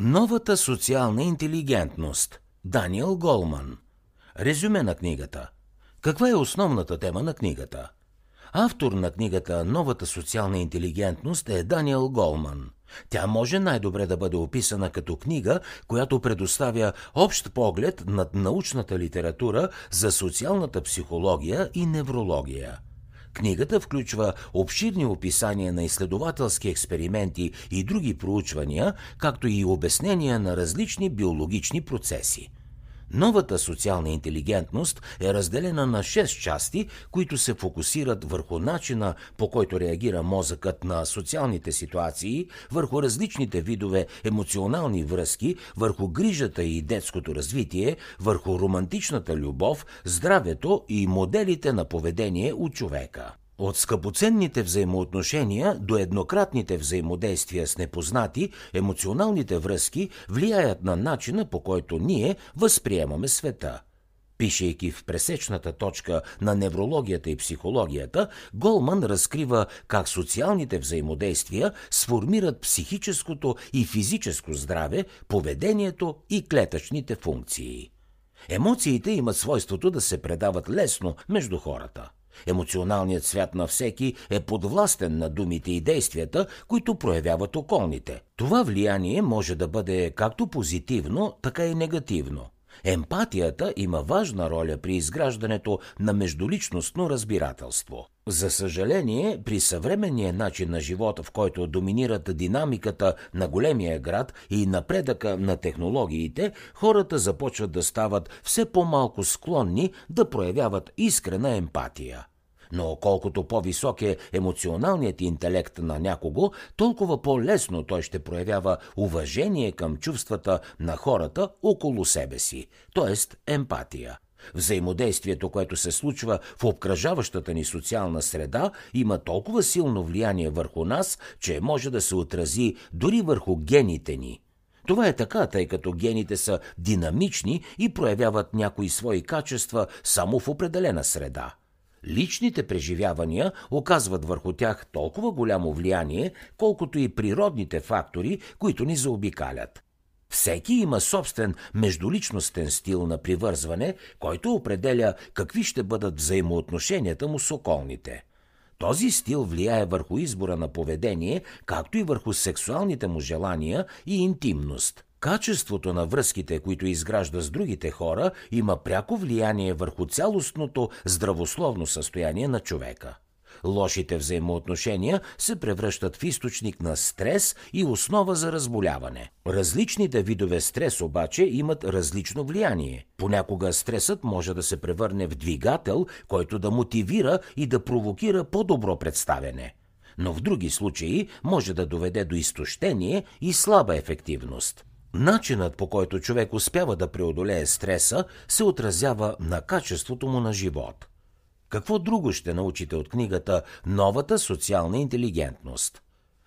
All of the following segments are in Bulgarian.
Новата социална интелигентност. Даниел Голман. Резюме на книгата. Каква е основната тема на книгата? Автор на книгата Новата социална интелигентност е Даниел Голман. Тя може най-добре да бъде описана като книга, която предоставя общ поглед над научната литература за социалната психология и неврология – Книгата включва обширни описания на изследователски експерименти и други проучвания, както и обяснения на различни биологични процеси. Новата социална интелигентност е разделена на 6 части, които се фокусират върху начина по който реагира мозъкът на социалните ситуации, върху различните видове емоционални връзки, върху грижата и детското развитие, върху романтичната любов, здравето и моделите на поведение у човека. От скъпоценните взаимоотношения до еднократните взаимодействия с непознати, емоционалните връзки влияят на начина по който ние възприемаме света. Пишейки в пресечната точка на неврологията и психологията, Голман разкрива как социалните взаимодействия сформират психическото и физическо здраве, поведението и клетъчните функции. Емоциите имат свойството да се предават лесно между хората – Емоционалният свят на всеки е подвластен на думите и действията, които проявяват околните. Това влияние може да бъде както позитивно, така и негативно. Емпатията има важна роля при изграждането на междуличностно разбирателство. За съжаление, при съвременния начин на живота, в който доминират динамиката на големия град и напредъка на технологиите, хората започват да стават все по-малко склонни да проявяват искрена емпатия. Но колкото по-висок е емоционалният интелект на някого, толкова по-лесно той ще проявява уважение към чувствата на хората около себе си, т.е. емпатия. Взаимодействието, което се случва в обкръжаващата ни социална среда, има толкова силно влияние върху нас, че може да се отрази дори върху гените ни. Това е така, тъй като гените са динамични и проявяват някои свои качества само в определена среда. Личните преживявания оказват върху тях толкова голямо влияние, колкото и природните фактори, които ни заобикалят. Всеки има собствен междуличностен стил на привързване, който определя какви ще бъдат взаимоотношенията му с околните. Този стил влияе върху избора на поведение, както и върху сексуалните му желания и интимност. Качеството на връзките, които изгражда с другите хора, има пряко влияние върху цялостното здравословно състояние на човека. Лошите взаимоотношения се превръщат в източник на стрес и основа за разболяване. Различните видове стрес обаче имат различно влияние. Понякога стресът може да се превърне в двигател, който да мотивира и да провокира по-добро представяне. Но в други случаи може да доведе до изтощение и слаба ефективност. Начинът по който човек успява да преодолее стреса се отразява на качеството му на живот. Какво друго ще научите от книгата Новата социална интелигентност?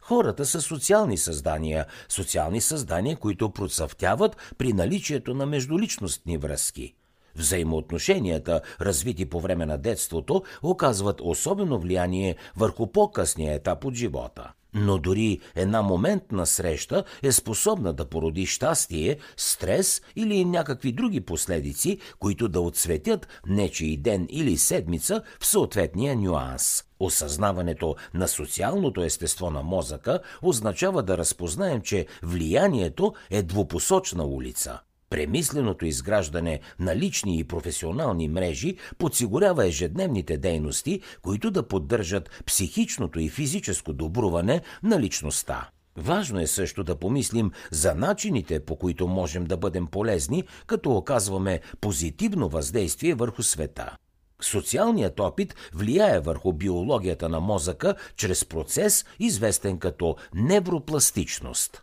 Хората са социални създания, социални създания, които процъфтяват при наличието на междуличностни връзки. Взаимоотношенията, развити по време на детството, оказват особено влияние върху по-късния етап от живота. Но дори една моментна среща е способна да породи щастие, стрес или някакви други последици, които да отсветят нечий ден или седмица в съответния нюанс. Осъзнаването на социалното естество на мозъка означава да разпознаем, че влиянието е двупосочна улица. Премисленото изграждане на лични и професионални мрежи подсигурява ежедневните дейности, които да поддържат психичното и физическо добруване на личността. Важно е също да помислим за начините, по които можем да бъдем полезни, като оказваме позитивно въздействие върху света. Социалният опит влияе върху биологията на мозъка чрез процес, известен като невропластичност.